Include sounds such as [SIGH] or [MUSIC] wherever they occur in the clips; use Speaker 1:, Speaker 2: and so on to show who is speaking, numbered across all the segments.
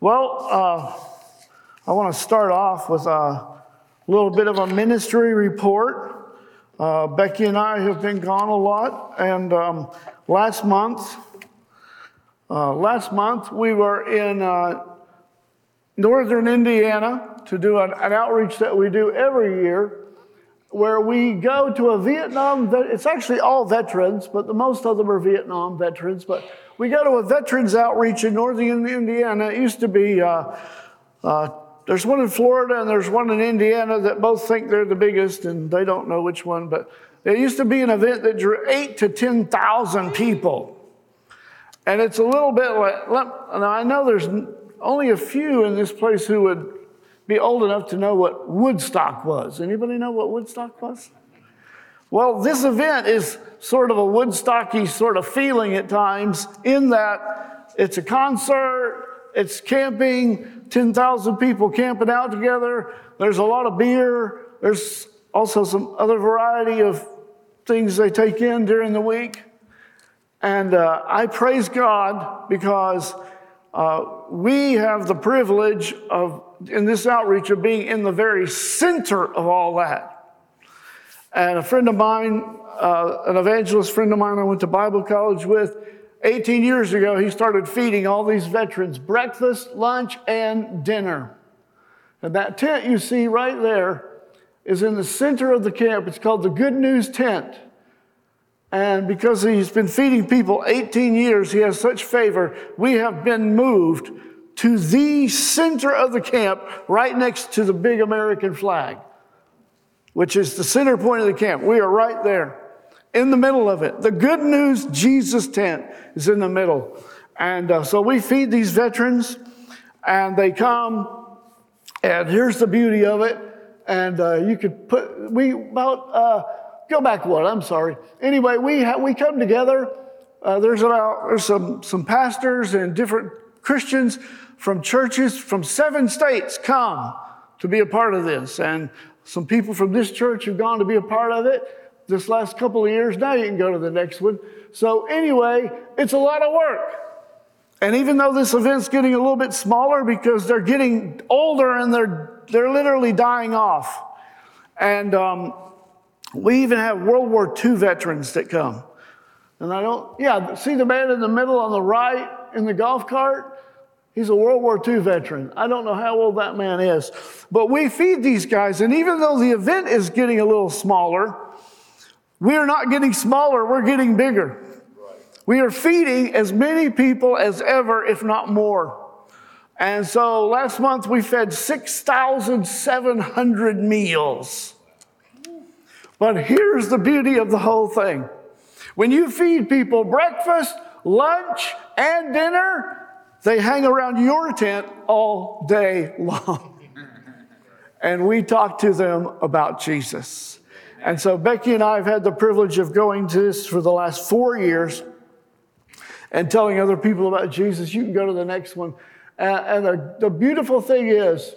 Speaker 1: Well, uh, I want to start off with a little bit of a ministry report. Uh, Becky and I have been gone a lot, and um, last month, uh, last month we were in uh, northern Indiana to do an, an outreach that we do every year where we go to a Vietnam, it's actually all veterans, but the most of them are Vietnam veterans. But we go to a veterans outreach in northern Indiana. It used to be, uh, uh, there's one in Florida and there's one in Indiana that both think they're the biggest and they don't know which one. But it used to be an event that drew eight to 10,000 people. And it's a little bit like, now I know there's only a few in this place who would be old enough to know what Woodstock was. Anybody know what Woodstock was? Well, this event is sort of a Woodstocky sort of feeling at times in that it's a concert, it's camping, 10,000 people camping out together. There's a lot of beer. There's also some other variety of things they take in during the week. And uh, I praise God because uh, we have the privilege of in this outreach of being in the very center of all that. And a friend of mine, uh, an evangelist friend of mine I went to Bible college with, 18 years ago, he started feeding all these veterans breakfast, lunch, and dinner. And that tent you see right there is in the center of the camp. It's called the Good News Tent. And because he's been feeding people 18 years, he has such favor. We have been moved to the center of the camp, right next to the big American flag, which is the center point of the camp. We are right there in the middle of it. The good news Jesus tent is in the middle. And uh, so we feed these veterans, and they come, and here's the beauty of it. And uh, you could put, we about, uh, go back one, I'm sorry. Anyway, we, ha- we come together. Uh, there's about, there's some, some pastors and different Christians from churches from seven states come to be a part of this. And some people from this church have gone to be a part of it this last couple of years. Now you can go to the next one. So, anyway, it's a lot of work. And even though this event's getting a little bit smaller because they're getting older and they're, they're literally dying off. And um, we even have World War II veterans that come. And I don't, yeah, see the man in the middle on the right in the golf cart? He's a World War II veteran. I don't know how old that man is. But we feed these guys, and even though the event is getting a little smaller, we are not getting smaller, we're getting bigger. We are feeding as many people as ever, if not more. And so last month we fed 6,700 meals. But here's the beauty of the whole thing when you feed people breakfast, lunch, and dinner, they hang around your tent all day long. [LAUGHS] and we talk to them about Jesus. And so Becky and I have had the privilege of going to this for the last four years and telling other people about Jesus. You can go to the next one. And, the, beautiful thing is,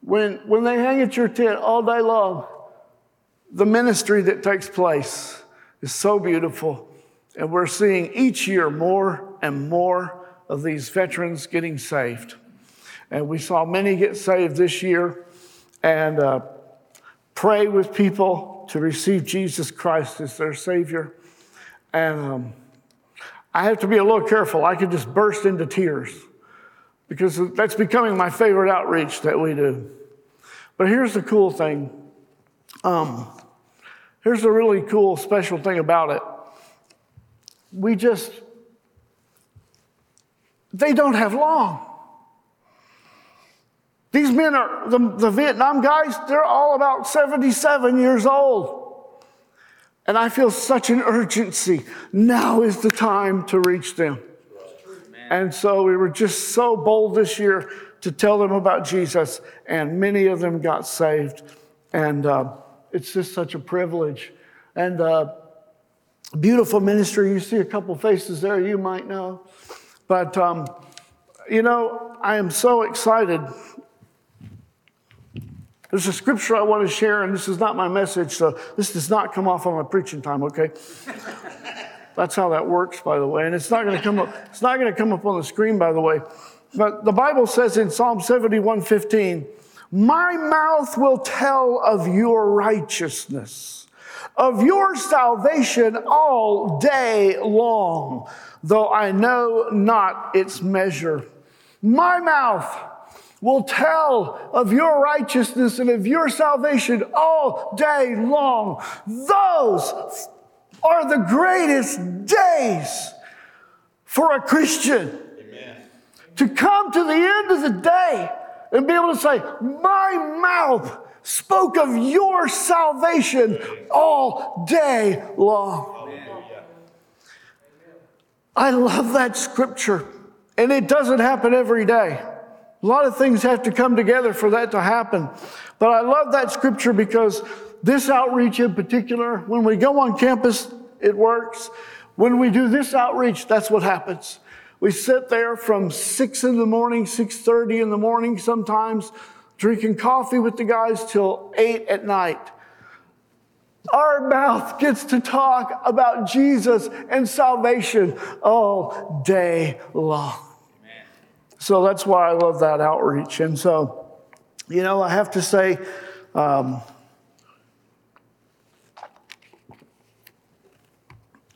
Speaker 1: when, when they hang at your tent all day long, the ministry that takes place is so beautiful. And we're seeing each year more and more of these veterans getting saved. And we saw many get saved this year and uh, pray with people to receive Jesus Christ as their Savior. And um, I have to be a little careful. I could just burst into tears because that's becoming my favorite outreach that we do. But here's the cool thing. Um, here's the really cool, special thing about it. We just they don't have long. These men are, the, the Vietnam guys, they're all about 77 years old. And I feel such an urgency. Now is the time to reach them. And so we were just so bold this year to tell them about Jesus, and many of them got saved. And uh, it's just such a privilege. And uh, beautiful ministry. You see a couple faces there you might know. But, um, you know, I am so excited. There's a scripture I want to share, and this is not my message, so this does not come off on my preaching time, okay? [LAUGHS] That's how that works, by the way. And it's not going to come up, it's not going to come up on the screen, by the way. But the Bible says in Psalm 71 15, My mouth will tell of your righteousness, of your salvation all day long, though I know not its measure. My mouth will tell of your righteousness and of your salvation all day long. Those are the greatest days for a Christian. Amen. To come to the end of the day and be able to say, My mouth spoke of your salvation all day long. I love that scripture, and it doesn't happen every day. A lot of things have to come together for that to happen. But I love that scripture because this outreach in particular, when we go on campus, it works. When we do this outreach, that's what happens. We sit there from six in the morning, 6.30 in the morning sometimes, drinking coffee with the guys till eight at night. Our mouth gets to talk about Jesus and salvation all day long. So that's why I love that outreach. And so, you know, I have to say, um,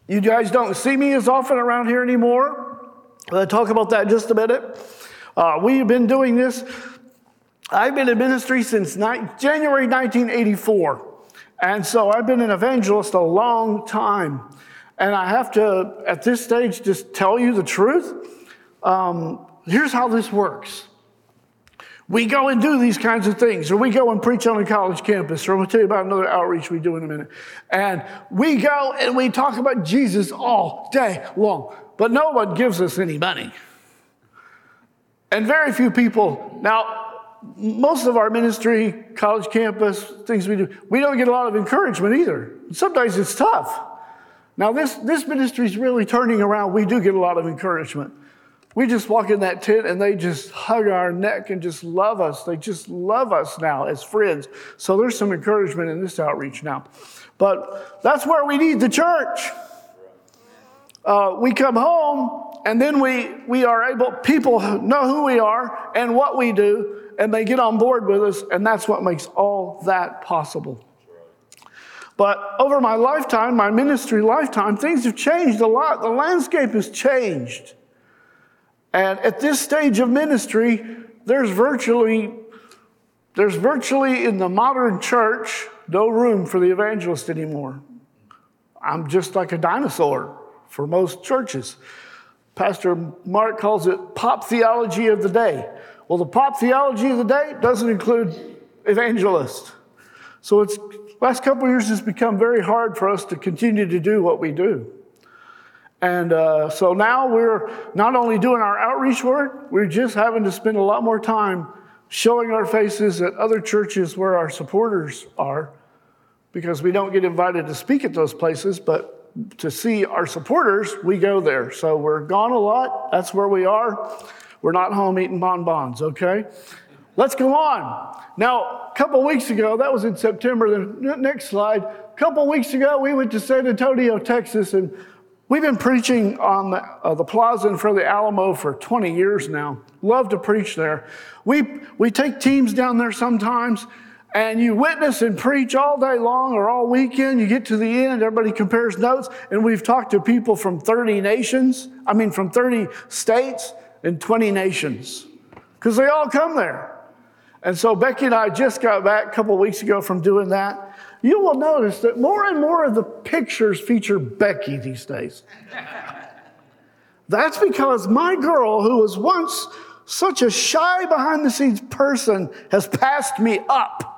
Speaker 1: you guys don't see me as often around here anymore. I'll talk about that in just a minute. Uh, we've been doing this. I've been in ministry since ni- January 1984. And so I've been an evangelist a long time. And I have to, at this stage, just tell you the truth. Um, here's how this works. We go and do these kinds of things, or we go and preach on a college campus, or I'm gonna tell you about another outreach we do in a minute. And we go and we talk about Jesus all day long, but no one gives us any money. And very few people, now, most of our ministry, college campus, things we do, we don't get a lot of encouragement either. Sometimes it's tough. Now, this, this ministry is really turning around. We do get a lot of encouragement. We just walk in that tent and they just hug our neck and just love us. They just love us now as friends. So there's some encouragement in this outreach now. But that's where we need the church. Uh, we come home and then we, we are able, people know who we are and what we do, and they get on board with us, and that's what makes all that possible. But over my lifetime, my ministry lifetime, things have changed a lot. The landscape has changed. And at this stage of ministry, there's virtually, there's virtually in the modern church no room for the evangelist anymore. I'm just like a dinosaur for most churches. Pastor Mark calls it pop theology of the day. Well, the pop theology of the day doesn't include evangelists. So it's last couple years it's become very hard for us to continue to do what we do. And uh, so now we're not only doing our outreach work, we're just having to spend a lot more time showing our faces at other churches where our supporters are because we don't get invited to speak at those places, but to see our supporters, we go there. So we're gone a lot. That's where we are. We're not home eating bonbons, okay? Let's go on. Now, a couple weeks ago, that was in September, the next slide. A couple weeks ago, we went to San Antonio, Texas, and We've been preaching on the, uh, the plaza in front of the Alamo for 20 years now. Love to preach there. We, we take teams down there sometimes, and you witness and preach all day long or all weekend. You get to the end, everybody compares notes, and we've talked to people from 30 nations, I mean, from 30 states and 20 nations, because they all come there. And so Becky and I just got back a couple weeks ago from doing that you will notice that more and more of the pictures feature Becky these days. That's because my girl, who was once such a shy behind the scenes person, has passed me up.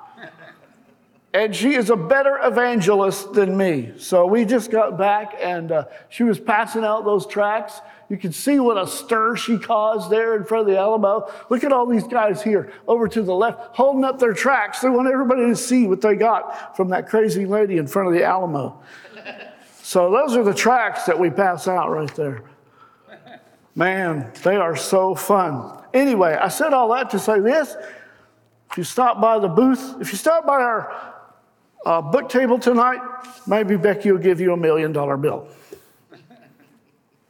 Speaker 1: And she is a better evangelist than me. So we just got back and uh, she was passing out those tracts. You can see what a stir she caused there in front of the Alamo. Look at all these guys here over to the left holding up their tracts. They want everybody to see what they got from that crazy lady in front of the Alamo. So those are the tracts that we pass out right there. Man, they are so fun. Anyway, I said all that to say this. If you stop by the booth, if you stop by our uh, book table tonight, maybe Becky will give you a million dollar bill.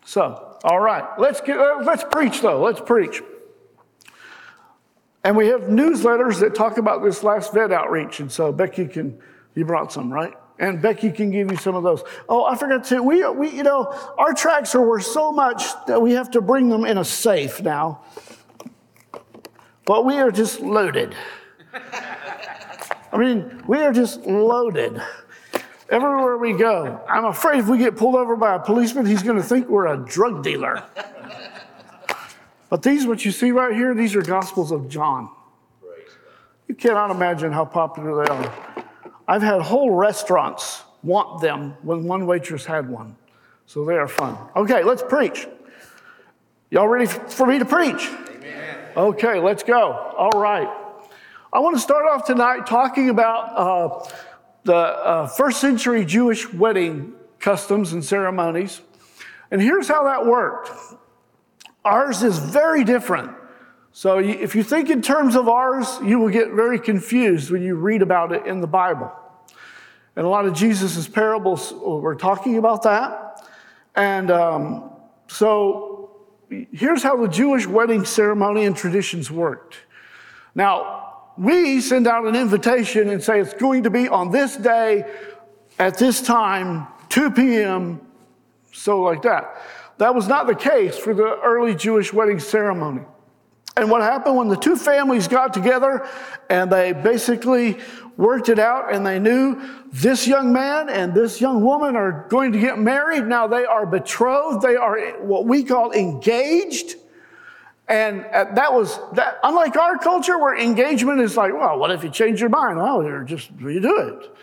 Speaker 1: So, all right, let's get, uh, let's preach though. Let's preach. And we have newsletters that talk about this last vet outreach. And so Becky can, you brought some, right? And Becky can give you some of those. Oh, I forgot to, we, we you know, our tracts are worth so much that we have to bring them in a safe now. But we are just loaded. [LAUGHS] I mean, we are just loaded. Everywhere we go. I'm afraid if we get pulled over by a policeman, he's going to think we're a drug dealer. But these, what you see right here, these are Gospels of John. You cannot imagine how popular they are. I've had whole restaurants want them when one waitress had one. So they are fun. Okay, let's preach. Y'all ready for me to preach? Amen. Okay, let's go. All right. I want to start off tonight talking about uh, the uh, first century Jewish wedding customs and ceremonies. And here's how that worked Ours is very different. So if you think in terms of ours, you will get very confused when you read about it in the Bible. And a lot of Jesus' parables were talking about that. And um, so here's how the Jewish wedding ceremony and traditions worked. Now, we send out an invitation and say it's going to be on this day at this time, 2 p.m., so like that. That was not the case for the early Jewish wedding ceremony. And what happened when the two families got together and they basically worked it out and they knew this young man and this young woman are going to get married. Now they are betrothed, they are what we call engaged. And uh, that was that, unlike our culture where engagement is like, well, what if you change your mind? Well, you're just redo it.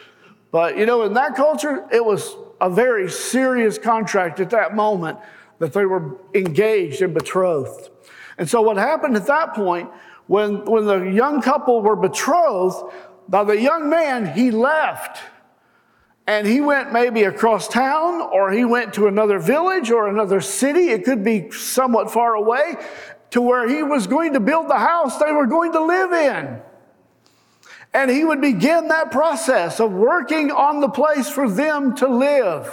Speaker 1: But you know, in that culture, it was a very serious contract at that moment that they were engaged and betrothed. And so, what happened at that point, when, when the young couple were betrothed, now the young man, he left. And he went maybe across town, or he went to another village or another city. It could be somewhat far away to where he was going to build the house they were going to live in. And he would begin that process of working on the place for them to live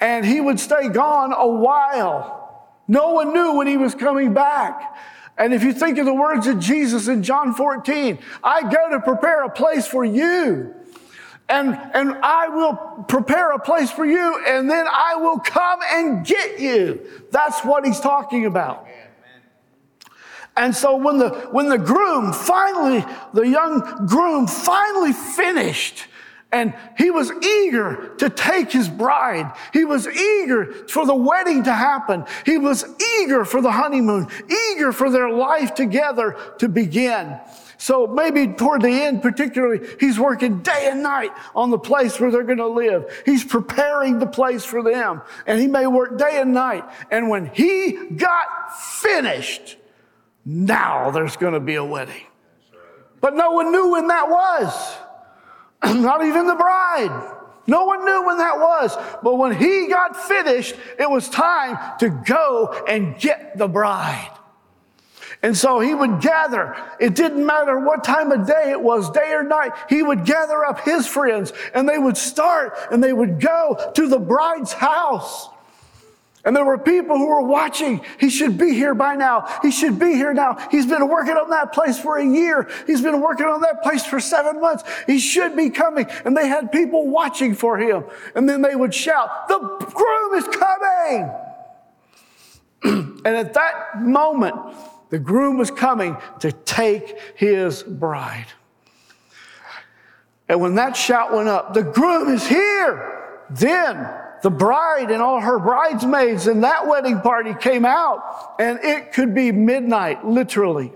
Speaker 1: and he would stay gone a while. No one knew when he was coming back. And if you think of the words of Jesus in John 14, I go to prepare a place for you. And, and I will prepare a place for you, and then I will come and get you. That's what he's talking about. And so when the, when the groom finally, the young groom finally finished and he was eager to take his bride. He was eager for the wedding to happen. He was eager for the honeymoon, eager for their life together to begin. So maybe toward the end, particularly, he's working day and night on the place where they're going to live. He's preparing the place for them. And he may work day and night. And when he got finished, now there's going to be a wedding. But no one knew when that was. [CLEARS THROAT] Not even the bride. No one knew when that was. But when he got finished, it was time to go and get the bride. And so he would gather. It didn't matter what time of day it was, day or night. He would gather up his friends and they would start and they would go to the bride's house. And there were people who were watching. He should be here by now. He should be here now. He's been working on that place for a year. He's been working on that place for seven months. He should be coming. And they had people watching for him. And then they would shout, The groom is coming. [CLEARS THROAT] and at that moment, the groom was coming to take his bride. And when that shout went up, the groom is here, then the bride and all her bridesmaids and that wedding party came out and it could be midnight, literally.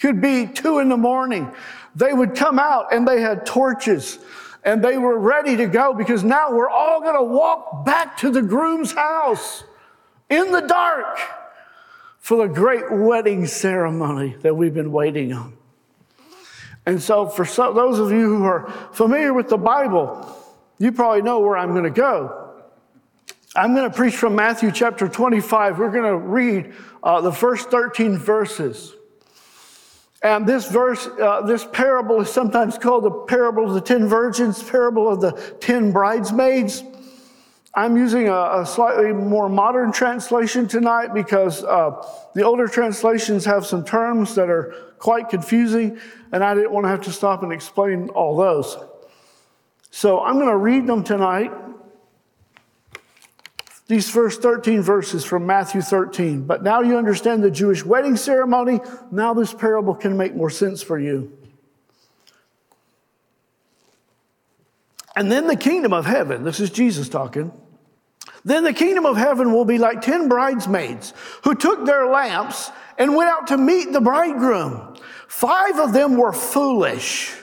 Speaker 1: Could be two in the morning. They would come out and they had torches and they were ready to go because now we're all going to walk back to the groom's house in the dark for the great wedding ceremony that we've been waiting on. And so, for those of you who are familiar with the Bible, you probably know where I'm going to go. I'm going to preach from Matthew chapter 25. We're going to read uh, the first 13 verses. And this verse, uh, this parable is sometimes called the parable of the ten virgins, parable of the ten bridesmaids. I'm using a, a, slightly more modern translation tonight because uh, the older translations have some terms that are quite confusing, and I didn't want to have to stop and explain all those. So I'm going to read them tonight. These first 13 verses from Matthew 13. But now you understand the Jewish wedding ceremony. Now this parable can make more sense for you. And then the kingdom of heaven, this is Jesus talking then the kingdom of heaven will be like 10 bridesmaids who took their lamps and went out to meet the bridegroom. Five of them were foolish,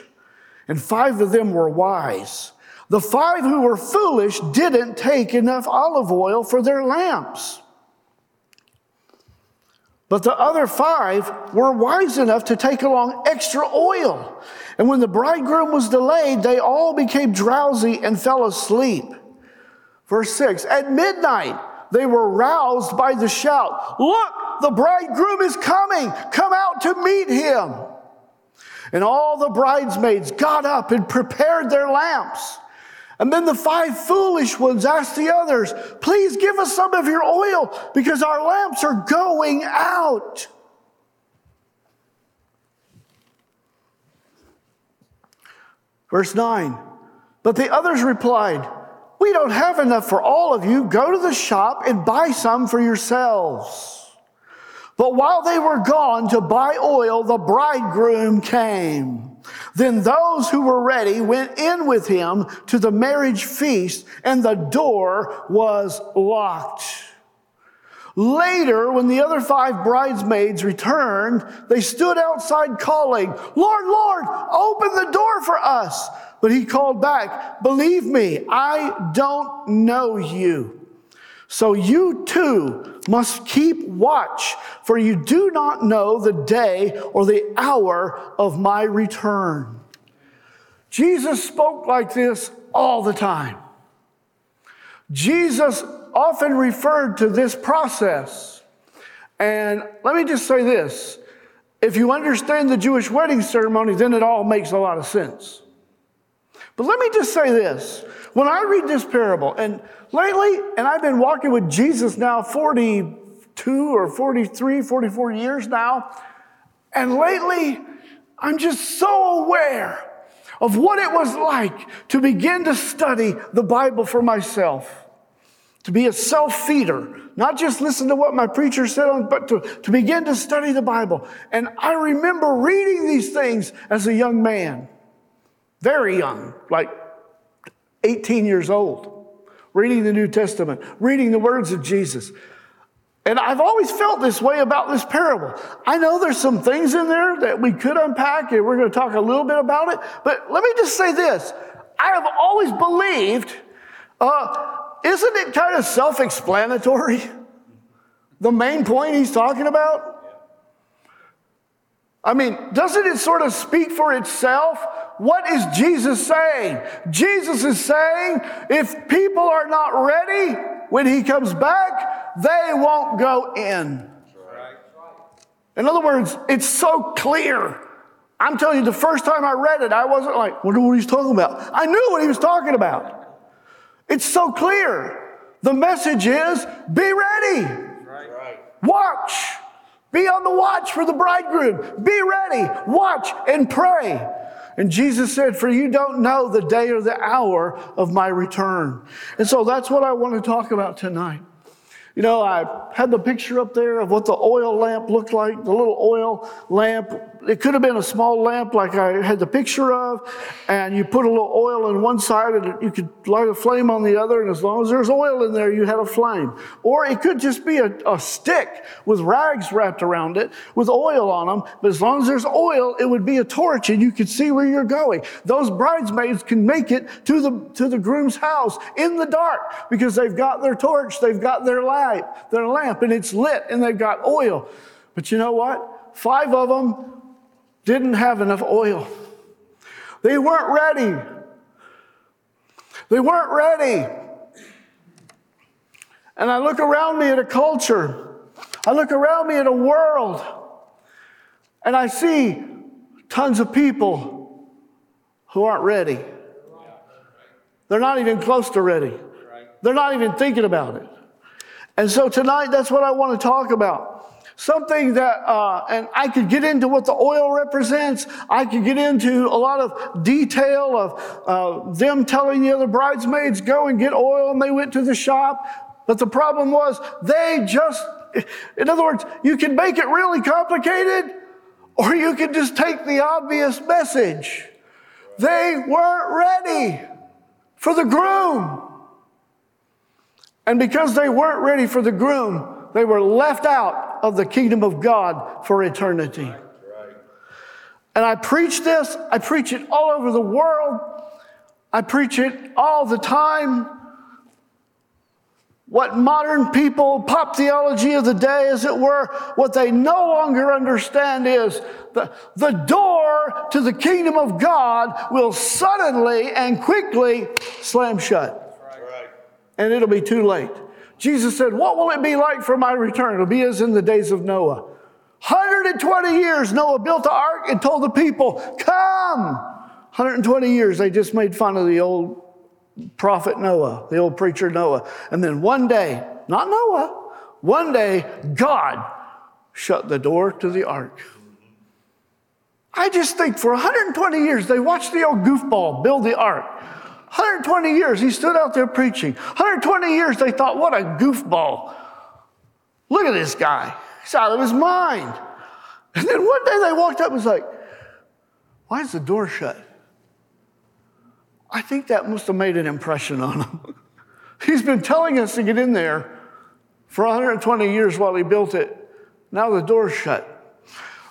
Speaker 1: and five of them were wise. The five who were foolish didn't take enough olive oil for their lamps. But the other five were wise enough to take along extra oil. And when the bridegroom was delayed, they all became drowsy and fell asleep. Verse 6 At midnight, they were roused by the shout Look, the bridegroom is coming. Come out to meet him. And all the bridesmaids got up and prepared their lamps. And then the five foolish ones asked the others, Please give us some of your oil because our lamps are going out. Verse 9, but the others replied, we don't have enough for all of you. Go to the shop and buy some for yourselves. But while they were gone to buy oil, the bridegroom came. Then those who were ready went in with him to the marriage feast, and the door was locked. Later, when the other five bridesmaids returned, they stood outside calling, Lord, Lord, open the door for us. But he called back, Believe me, I don't know you. So you too must keep watch, for you do not know the day or the hour of my return. Jesus spoke like this all the time. Jesus often referred to this process. And let me just say this if you understand the Jewish wedding ceremony, then it all makes a lot of sense. But let me just say this. When I read this parable, and lately, and I've been walking with Jesus now 42 or 43, 44 years now, and lately, I'm just so aware of what it was like to begin to study the Bible for myself to be a self feeder, not just listen to what my preacher said, but to, to begin to study the Bible. And I remember reading these things as a young man very young, like 18 years old, reading the New Testament, reading the words of Jesus. And I've always felt this way about this parable. I know there's some things in there that we could unpack, and we're going to talk a little bit about it. But let me just say this I have always believed, uh, isn't it kind of self explanatory? The main point he's talking about? I mean, doesn't it sort of speak for itself? What is Jesus saying? Jesus is saying if people are not ready when he comes back, they won't go in. In other words, it's so clear. I'm telling you, the first time I read it, I wasn't like, wonder what he's talking about. I knew what he was talking about. It's so clear. The message is be ready. Right. Watch. Be on the watch for the bridegroom. Be ready. Watch and pray. And Jesus said, For you don't know the day or the hour of my return. And so that's what I want to talk about tonight. You know, I had the picture up there of what the oil lamp looked like, the little oil lamp. It could have been a small lamp like I had the picture of, and you put a little oil in one side and you could light a flame on the other, and as long as there's oil in there, you had a flame. Or it could just be a, a stick with rags wrapped around it with oil on them, but as long as there's oil, it would be a torch and you could see where you're going. Those bridesmaids can make it to the, to the groom's house in the dark because they've got their torch, they've got their light, their lamp, and it's lit, and they've got oil. But you know what? Five of them didn't have enough oil. They weren't ready. They weren't ready. And I look around me at a culture, I look around me at a world, and I see tons of people who aren't ready. They're not even close to ready. They're not even thinking about it. And so tonight, that's what I want to talk about. Something that, uh, and I could get into what the oil represents. I could get into a lot of detail of uh, them telling the other bridesmaids, go and get oil, and they went to the shop. But the problem was, they just, in other words, you can make it really complicated, or you can just take the obvious message. They weren't ready for the groom. And because they weren't ready for the groom, they were left out of the kingdom of God for eternity. And I preach this, I preach it all over the world, I preach it all the time. What modern people, pop theology of the day, as it were, what they no longer understand is the, the door to the kingdom of God will suddenly and quickly slam shut. And it'll be too late. Jesus said, What will it be like for my return? It'll be as in the days of Noah. 120 years, Noah built the ark and told the people, Come! 120 years, they just made fun of the old prophet Noah, the old preacher Noah. And then one day, not Noah, one day, God shut the door to the ark. I just think for 120 years, they watched the old goofball build the ark. 120 years, he stood out there preaching. 120 years, they thought, what a goofball. Look at this guy. He's out of his mind. And then one day they walked up and was like, why is the door shut? I think that must have made an impression on him. [LAUGHS] He's been telling us to get in there for 120 years while he built it. Now the door's shut.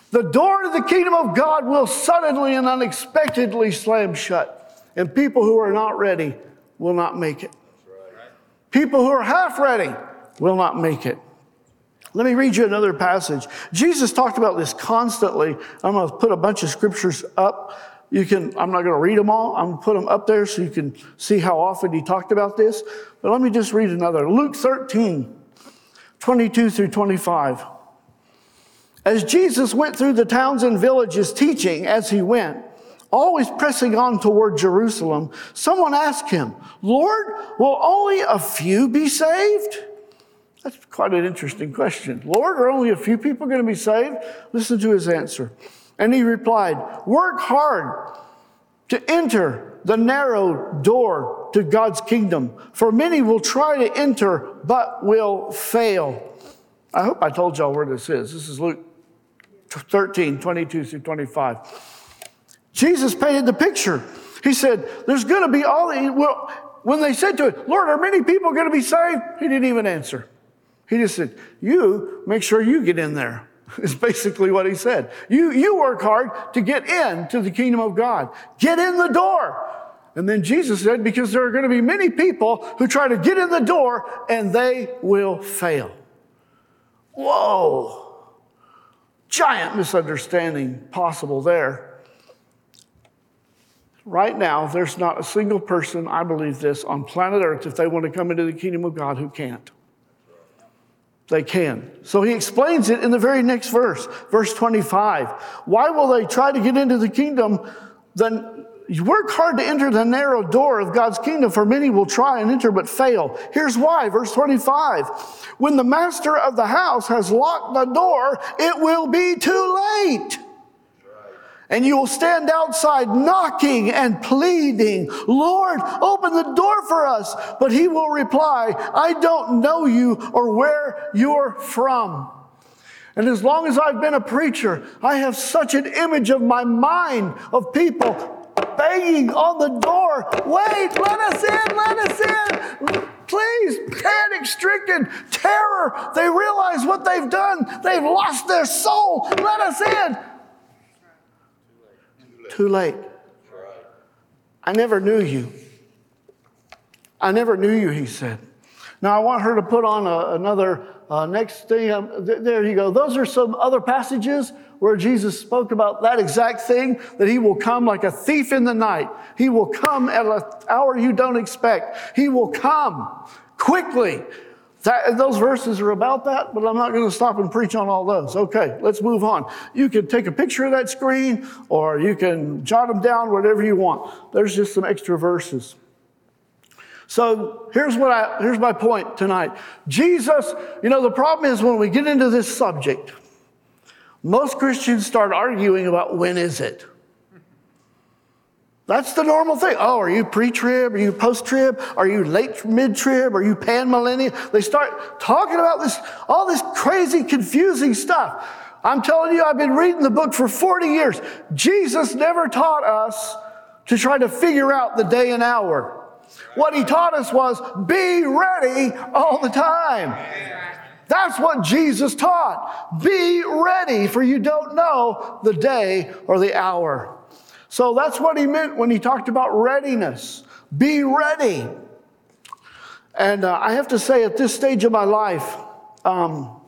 Speaker 1: The door to the kingdom of God will suddenly and unexpectedly slam shut, and people who are not ready will not make it. People who are half ready will not make it. Let me read you another passage. Jesus talked about this constantly. I'm going to put a bunch of scriptures up you can, I'm not going to read them all. I'm going to put them up there so you can see how often he talked about this. But let me just read another. Luke 13, 22 through 25. As Jesus went through the towns and villages teaching as he went, always pressing on toward Jerusalem, someone asked him, Lord, will only a few be saved? That's quite an interesting question. Lord, are only a few people going to be saved? Listen to his answer. And he replied, Work hard to enter the narrow door to God's kingdom, for many will try to enter but will fail. I hope I told y'all where this is. This is Luke 13, 22 through 25. Jesus painted the picture. He said, There's going to be all well, when they said to him, Lord, are many people going to be saved? He didn't even answer. He just said, You make sure you get in there. [LAUGHS] is basically what he said. You, you work hard to get into the kingdom of God. Get in the door. And then Jesus said, because there are going to be many people who try to get in the door and they will fail. Whoa. Giant misunderstanding possible there. Right now, there's not a single person, I believe this, on planet Earth, if they want to come into the kingdom of God, who can't they can. So he explains it in the very next verse, verse 25. Why will they try to get into the kingdom? Then work hard to enter the narrow door of God's kingdom, for many will try and enter but fail. Here's why, verse 25. When the master of the house has locked the door, it will be too late and you will stand outside knocking and pleading, Lord, open the door for us. But he will reply, I don't know you or where you're from. And as long as I've been a preacher, I have such an image of my mind of people banging on the door. Wait, let us in, let us in. Please, panic stricken, terror. They realize what they've done. They've lost their soul. Let us in. Too late. I never knew you. I never knew you, he said. Now, I want her to put on a, another uh, next thing. Um, th- there you go. Those are some other passages where Jesus spoke about that exact thing that he will come like a thief in the night. He will come at an hour you don't expect. He will come quickly. That, those verses are about that, but I'm not going to stop and preach on all those. Okay, let's move on. You can take a picture of that screen or you can jot them down, whatever you want. There's just some extra verses. So here's what I, here's my point tonight. Jesus, you know, the problem is when we get into this subject, most Christians start arguing about when is it? That's the normal thing. Oh, are you pre trib? Are you post trib? Are you late mid trib? Are you pan millennial? They start talking about this, all this crazy, confusing stuff. I'm telling you, I've been reading the book for 40 years. Jesus never taught us to try to figure out the day and hour. What he taught us was be ready all the time. That's what Jesus taught. Be ready, for you don't know the day or the hour. So that's what he meant when he talked about readiness. Be ready. And uh, I have to say, at this stage of my life, um,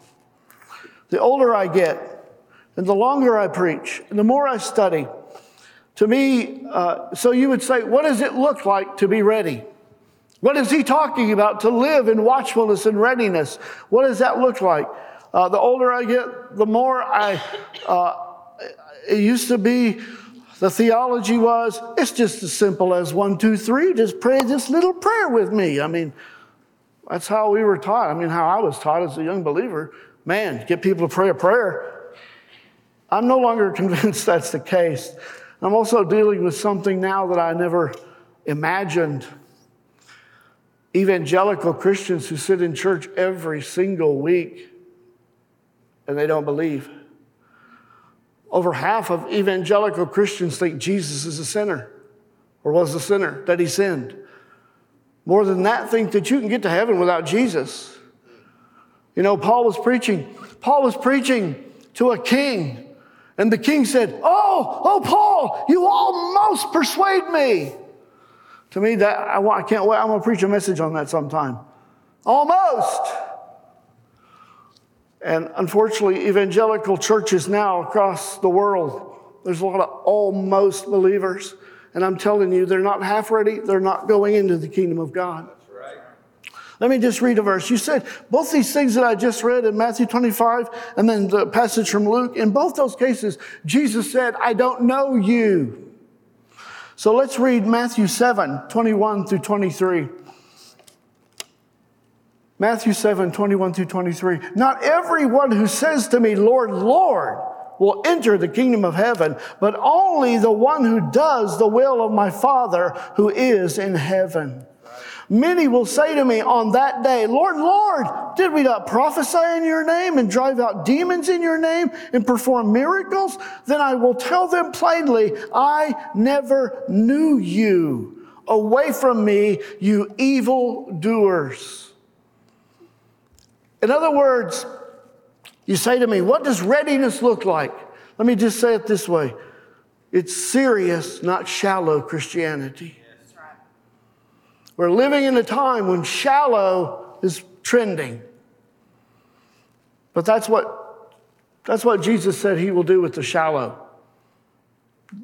Speaker 1: the older I get, and the longer I preach, and the more I study, to me, uh, so you would say, what does it look like to be ready? What is he talking about to live in watchfulness and readiness? What does that look like? Uh, the older I get, the more I, uh, it used to be, the theology was, it's just as simple as one, two, three, just pray this little prayer with me. I mean, that's how we were taught. I mean, how I was taught as a young believer. Man, get people to pray a prayer. I'm no longer [LAUGHS] convinced that's the case. I'm also dealing with something now that I never imagined evangelical Christians who sit in church every single week and they don't believe. Over half of evangelical Christians think Jesus is a sinner or was a sinner, that he sinned. More than that, think that you can get to heaven without Jesus. You know, Paul was preaching, Paul was preaching to a king, and the king said, Oh, oh, Paul, you almost persuade me. To me, that I, I can't wait. I'm going to preach a message on that sometime. Almost. And unfortunately, evangelical churches now across the world, there's a lot of almost believers. And I'm telling you, they're not half ready. They're not going into the kingdom of God. Let me just read a verse. You said both these things that I just read in Matthew 25 and then the passage from Luke, in both those cases, Jesus said, I don't know you. So let's read Matthew 7 21 through 23. Matthew 7 21 through 23. Not everyone who says to me, Lord, Lord, will enter the kingdom of heaven, but only the one who does the will of my Father who is in heaven. Many will say to me on that day, Lord, Lord, did we not prophesy in your name and drive out demons in your name and perform miracles? Then I will tell them plainly, I never knew you. Away from me, you evil doers. In other words, you say to me, what does readiness look like? Let me just say it this way it's serious, not shallow Christianity. We're living in a time when shallow is trending. But that's what, that's what Jesus said he will do with the shallow,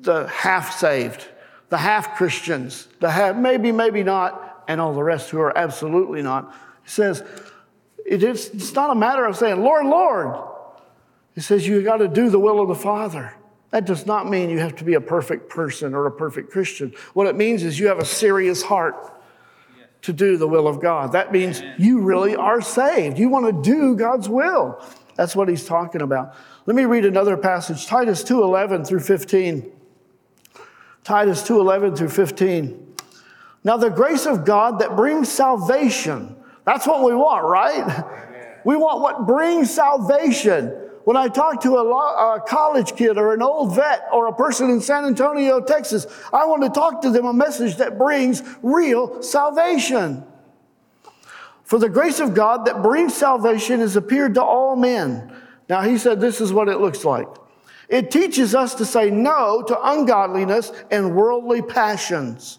Speaker 1: the half saved, the half Christians, the half, maybe, maybe not, and all the rest who are absolutely not. He says, it is, it's not a matter of saying, Lord, Lord. He says, you got to do the will of the Father. That does not mean you have to be a perfect person or a perfect Christian. What it means is you have a serious heart to do the will of God. That means you really are saved. You want to do God's will. That's what he's talking about. Let me read another passage, Titus 2:11 through 15. Titus 2:11 through 15. Now the grace of God that brings salvation. That's what we want, right? We want what brings salvation when I talk to a, law, a, college kid or an old vet or a person in San Antonio, Texas, I want to talk to them a message that brings real salvation. For the grace of God that brings salvation has appeared to all men. Now, he said this is what it looks like. It teaches us to say no to ungodliness and worldly passions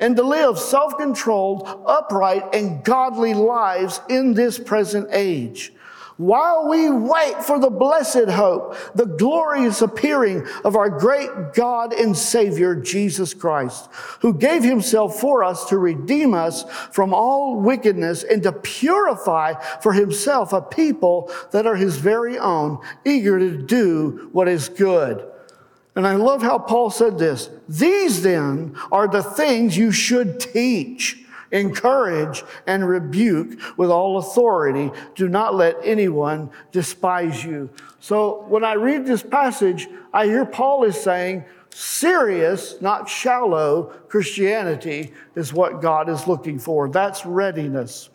Speaker 1: and to live self controlled, upright, and godly lives in this present age while we wait for the blessed hope, the glorious appearing of our great God and Savior, Jesus Christ, who gave himself for us to redeem us from all wickedness and to purify for himself a people that are his very own, eager to do what is good. And I love how Paul said this. These then are the things you should teach encourage, and rebuke with all authority. Do not let anyone despise you. So when I read this passage, I hear Paul is saying, serious, not shallow Christianity is what God is looking for. That's readiness.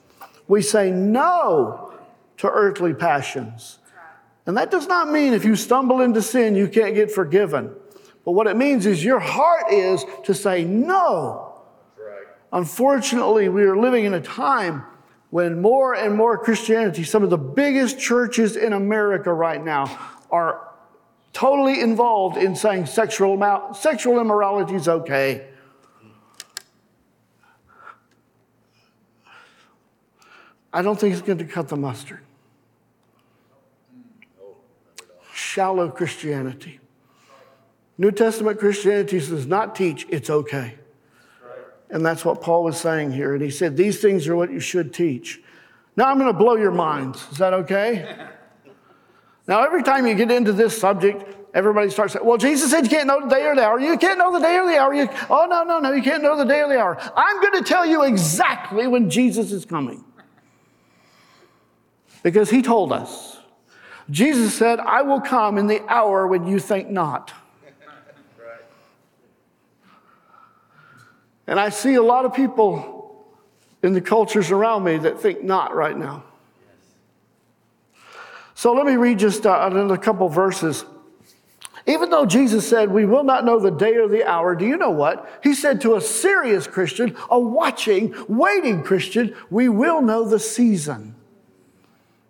Speaker 1: We say no to earthly passions. And that does not mean if you stumble into sin, you can't get forgiven. But what it means is your heart is to say no Unfortunately, we are living in a time when more and more Christianity, some of the biggest churches in America right now, are totally involved in saying sexual, sexual immorality is okay. I don't think it's going to cut the mustard. Shallow Christianity. New Testament Christianity does not teach it's okay. And that's what Paul was saying here. And he said, These things are what you should teach. Now I'm going to blow your minds. Is that okay? [LAUGHS] now, every time you get into this subject, everybody starts saying, Well, Jesus said you can't know the day or the hour. You can't know the day or the hour. You, oh, no, no, no, you can't know the day or the hour. I'm going to tell you exactly when Jesus is coming. Because he told us. Jesus said, I will come in the hour when you think not. And I see a lot of people in the cultures around me that think not right now. So let me read just uh, another couple verses. Even though Jesus said, We will not know the day or the hour, do you know what? He said to a serious Christian, a watching, waiting Christian, we will know the season.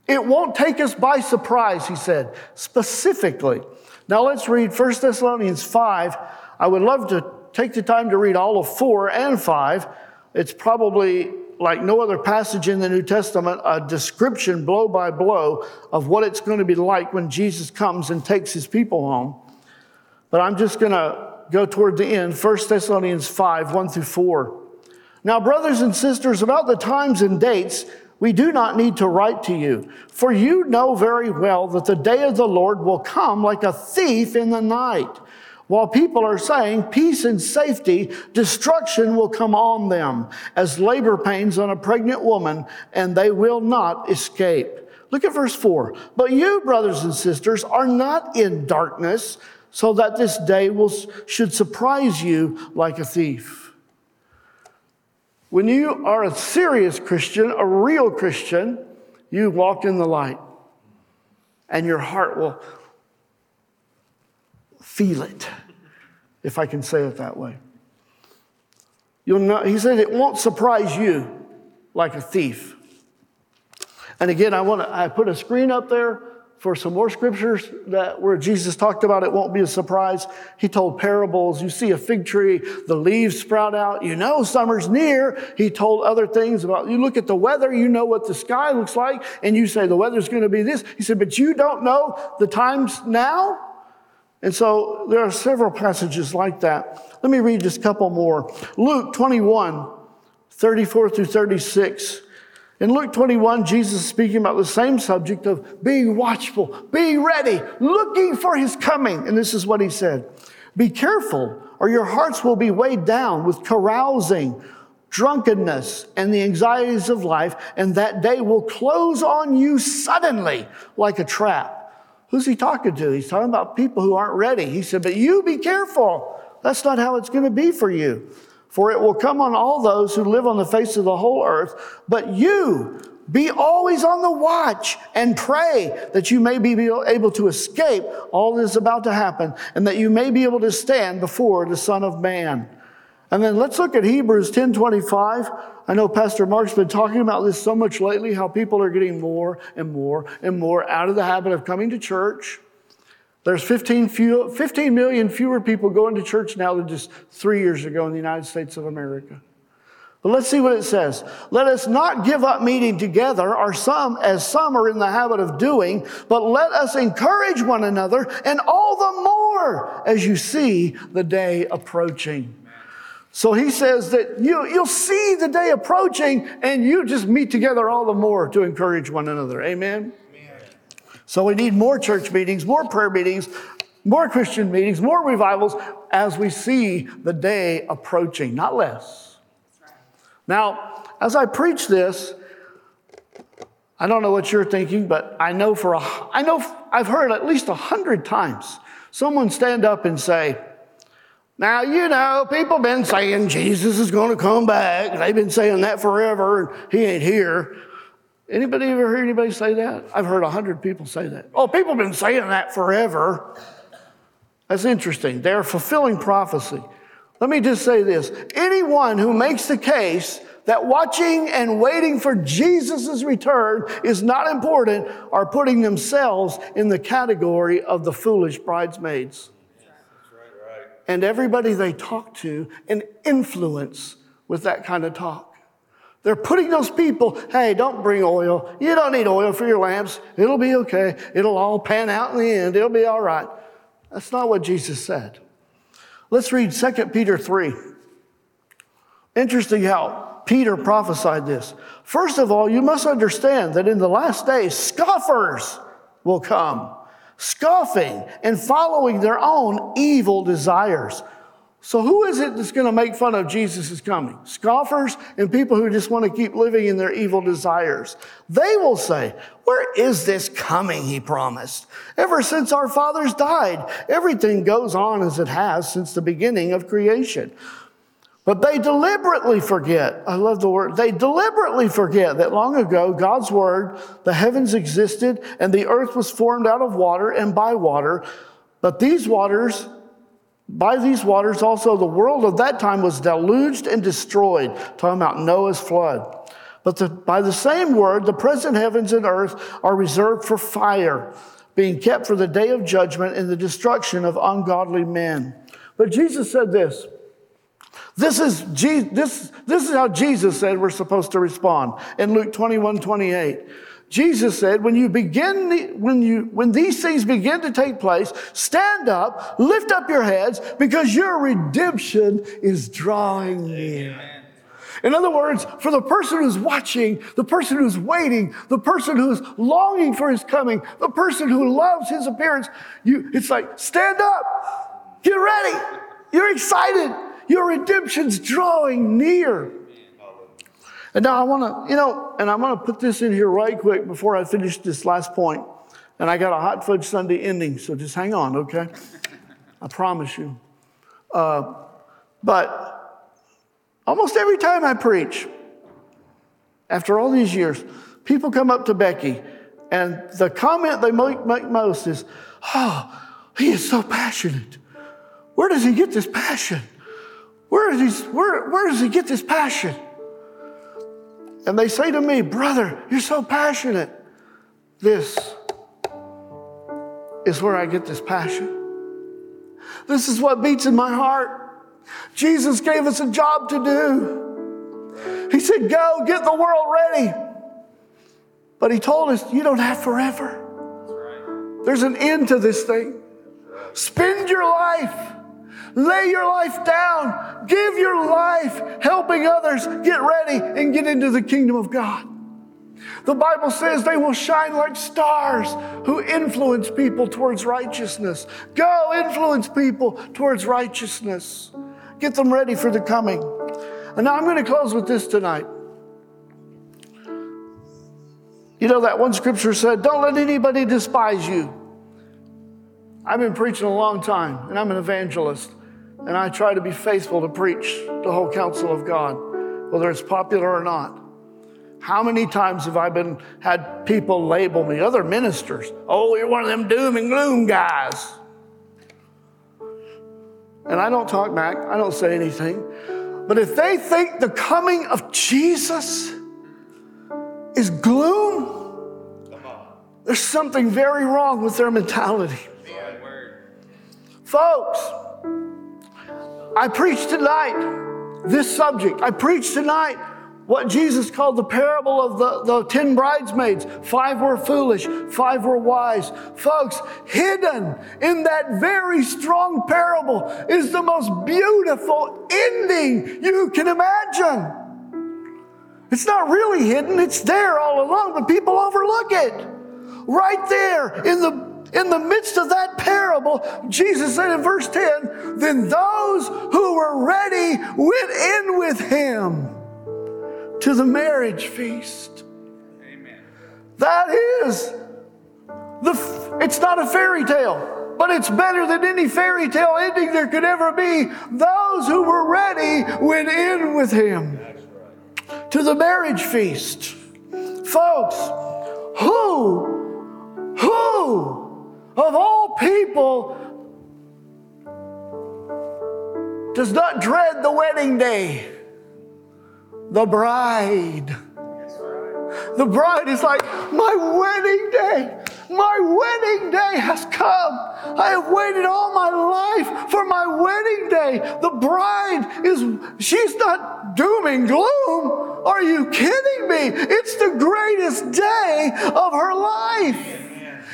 Speaker 1: It won't take us by surprise, he said, specifically. Now let's read 1 Thessalonians 5. I would love to take the time to read all of four and five. It's probably like no other passage in the New Testament, a description blow by blow of what it's going to be like when Jesus comes and takes his people home. But I'm just going to go toward the end. 1 Thessalonians 5 1 through 4. Now, brothers and sisters, about the times and dates, we do not need to write to you, for you know very well that the day of the Lord will come like a thief in the night. While people are saying peace and safety, destruction will come on them as labor pains on a pregnant woman, and they will not escape. Look at verse 4. But you, brothers and sisters, are not in darkness, so that this day will, should surprise you like a thief. When you are a serious Christian, a real Christian, you walk in the light, and your heart will feel it, if I can say it that way. You'll not, he said it won't surprise you like a thief. And again, I want to I put a screen up there for some more scriptures that where Jesus talked about it won't be a surprise. He told parables. You see a fig tree, the leaves sprout out. You know summer's near. He told other things about you look at the weather, you know what the sky looks like, and you say the weather's going to be this. He said, but you don't know the times now. And so there are several passages like that. Let me read just a couple more. Luke 21, 34 through 36. In Luke 21, Jesus is speaking about the same subject of being watchful, being ready, looking for his coming. And this is what he said Be careful, or your hearts will be weighed down with carousing, drunkenness, and the anxieties of life, and that day will close on you suddenly like a trap. Who's he talking to? He's talking about people who aren't ready. He said, But you be careful. That's not how it's going to be for you. For it will come on all those who live on the face of the whole earth. But you be always on the watch and pray that you may be able to escape all that is about to happen and that you may be able to stand before the Son of Man. And then let's look at Hebrews 10:25. I know Pastor Mark's been talking about this so much lately, how people are getting more and more and more out of the habit of coming to church. There's 15, few, 15 million fewer people going to church now than just three years ago in the United States of America. But let's see what it says. Let us not give up meeting together, or some, as some are in the habit of doing, but let us encourage one another, and all the more as you see the day approaching. So he says that you, you'll see the day approaching and you just meet together all the more to encourage one another. Amen? So we need more church meetings, more prayer meetings, more Christian meetings, more revivals as we see the day approaching, not less. Now, as I preach this, I don't know what you're thinking, but I know for a, I know I've heard at least a hundred times someone stand up and say, now, you know, people been saying Jesus is going to come back. They've been saying that forever, and he ain't here. Anybody ever hear anybody say that? I've heard a hundred people say that. Oh, people have been saying that forever. That's interesting. They're fulfilling prophecy. Let me just say this. Anyone who makes the case that watching and waiting for Jesus' return is not important are putting themselves in the category of the foolish bridesmaids. And everybody they talk to and influence with that kind of talk. They're putting those people, hey, don't bring oil. You don't need oil for your lamps. It'll be okay. It'll all pan out in the end. It'll be all right. That's not what Jesus said. Let's read 2 Peter 3. Interesting how Peter prophesied this. First of all, you must understand that in the last days, scoffers will come, scoffing and following their own evil desires. So, who is it that's going to make fun of Jesus' coming? Scoffers and people who just want to keep living in their evil desires. They will say, Where is this coming he promised? Ever since our fathers died, everything goes on as it has since the beginning of creation. But they deliberately forget, I love the word, they deliberately forget that long ago God's word, the heavens existed and the earth was formed out of water and by water. But these waters, by these waters, also the world of that time was deluged and destroyed. Talking about Noah's flood. But the, by the same word, the present heavens and earth are reserved for fire, being kept for the day of judgment and the destruction of ungodly men. But Jesus said this. This is, this, this is how Jesus said we're supposed to respond in Luke 21 28. Jesus said, when you begin, when you, when these things begin to take place, stand up, lift up your heads, because your redemption is drawing near. In other words, for the person who's watching, the person who's waiting, the person who's longing for his coming, the person who loves his appearance, you, it's like, stand up, get ready, you're excited, your redemption's drawing near. And now I want to, you know, and I'm going to put this in here right quick before I finish this last point. And I got a hot fudge sundae ending, so just hang on, okay? I promise you. Uh, but almost every time I preach, after all these years, people come up to Becky, and the comment they make, make most is, Oh, he is so passionate. Where does he get this passion? Where, is he, where, where does he get this passion? And they say to me, Brother, you're so passionate. This is where I get this passion. This is what beats in my heart. Jesus gave us a job to do. He said, Go get the world ready. But He told us, You don't have forever. There's an end to this thing. Spend your life Lay your life down. Give your life helping others get ready and get into the kingdom of God. The Bible says they will shine like stars who influence people towards righteousness. Go influence people towards righteousness. Get them ready for the coming. And now I'm going to close with this tonight. You know, that one scripture said, Don't let anybody despise you. I've been preaching a long time, and I'm an evangelist. And I try to be faithful to preach the whole counsel of God, whether it's popular or not. How many times have I been had people label me, other ministers, oh, you're one of them doom and gloom guys. And I don't talk back, I don't say anything. But if they think the coming of Jesus is gloom, there's something very wrong with their mentality. Folks, I preach tonight this subject. I preach tonight what Jesus called the parable of the, the 10 bridesmaids. Five were foolish, five were wise. Folks, hidden in that very strong parable is the most beautiful ending you can imagine. It's not really hidden, it's there all along, but people overlook it. Right there in the in the midst of that parable, Jesus said in verse 10, then those who were ready went in with him to the marriage feast. Amen. That is the, it's not a fairy tale, but it's better than any fairy tale ending there could ever be. Those who were ready went in with him to the marriage feast. Folks, who, who of all people does not dread the wedding day? The bride. The bride is like, my wedding day. My wedding day has come. I have waited all my life for my wedding day. The bride is, she's not doom and gloom. Are you kidding me? It's the greatest day of her life.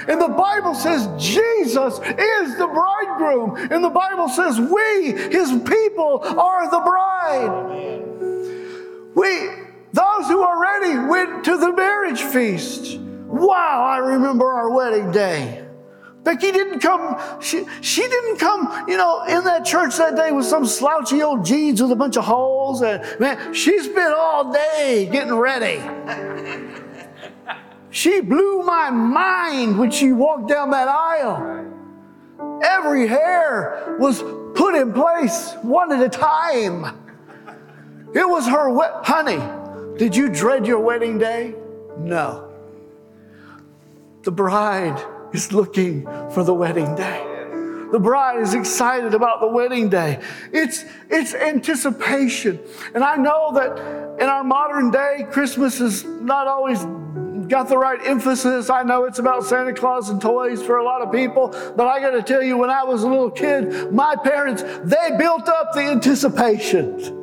Speaker 1: And the Bible says Jesus is the bridegroom. And the Bible says we, his people, are the bride. We, those who are ready, went to the marriage feast. Wow, I remember our wedding day. Becky didn't come, she, she didn't come, you know, in that church that day with some slouchy old jeans with a bunch of holes. And man, she spent all day getting ready. [LAUGHS] she blew my mind when she walked down that aisle. Every hair was put in place one at a time. It was her, we- honey. Did you dread your wedding day? No. The bride is looking for the wedding day. The bride is excited about the wedding day. It's, it's anticipation. And I know that in our modern day, Christmas is not always got the right emphasis. I know it's about Santa Claus and toys for a lot of people, but I got to tell you, when I was a little kid, my parents, they built up the anticipation.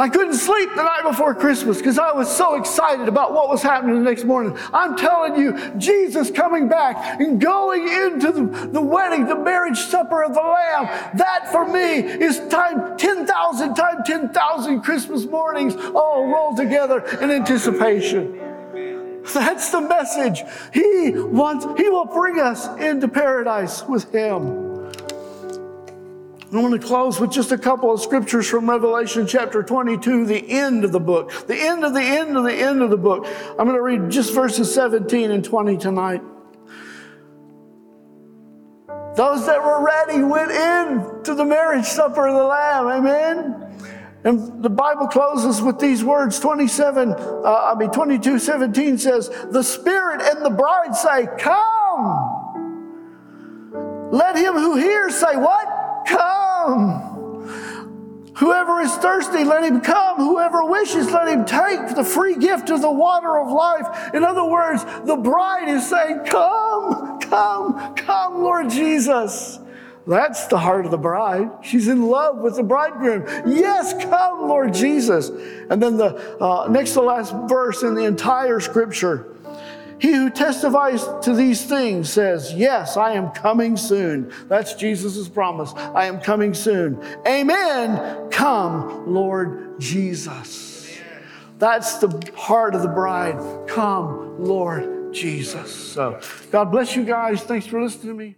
Speaker 1: I couldn't sleep the night before Christmas because I was so excited about what was happening the next morning. I'm telling you, Jesus coming back and going into the, the wedding, the marriage supper of the Lamb, that for me is time 10,000 times 10,000 Christmas mornings all rolled together in anticipation. [LAUGHS] That's the message. He wants, He will bring us into paradise with Him. I'm going to close with just a couple of scriptures from Revelation chapter 22, the end of the book. The end of the end of the end of the book. I'm going to read just verses 17 and 20 tonight. Those that were ready went in to the marriage supper of the Lamb. Amen. And the Bible closes with these words 27, uh, I mean, 22, 17 says, The Spirit and the bride say, Come. Let him who hears say, What? Come. Whoever is thirsty, let him come. Whoever wishes, let him take the free gift of the water of life. In other words, the bride is saying, Come, come, come, Lord Jesus. That's the heart of the bride. She's in love with the bridegroom. Yes, come, Lord Jesus. And then the uh, next to last verse in the entire scripture he who testifies to these things says, Yes, I am coming soon. That's Jesus' promise. I am coming soon. Amen. Come, Lord Jesus. That's the heart of the bride. Come, Lord Jesus. So, God bless you guys. Thanks for listening to me.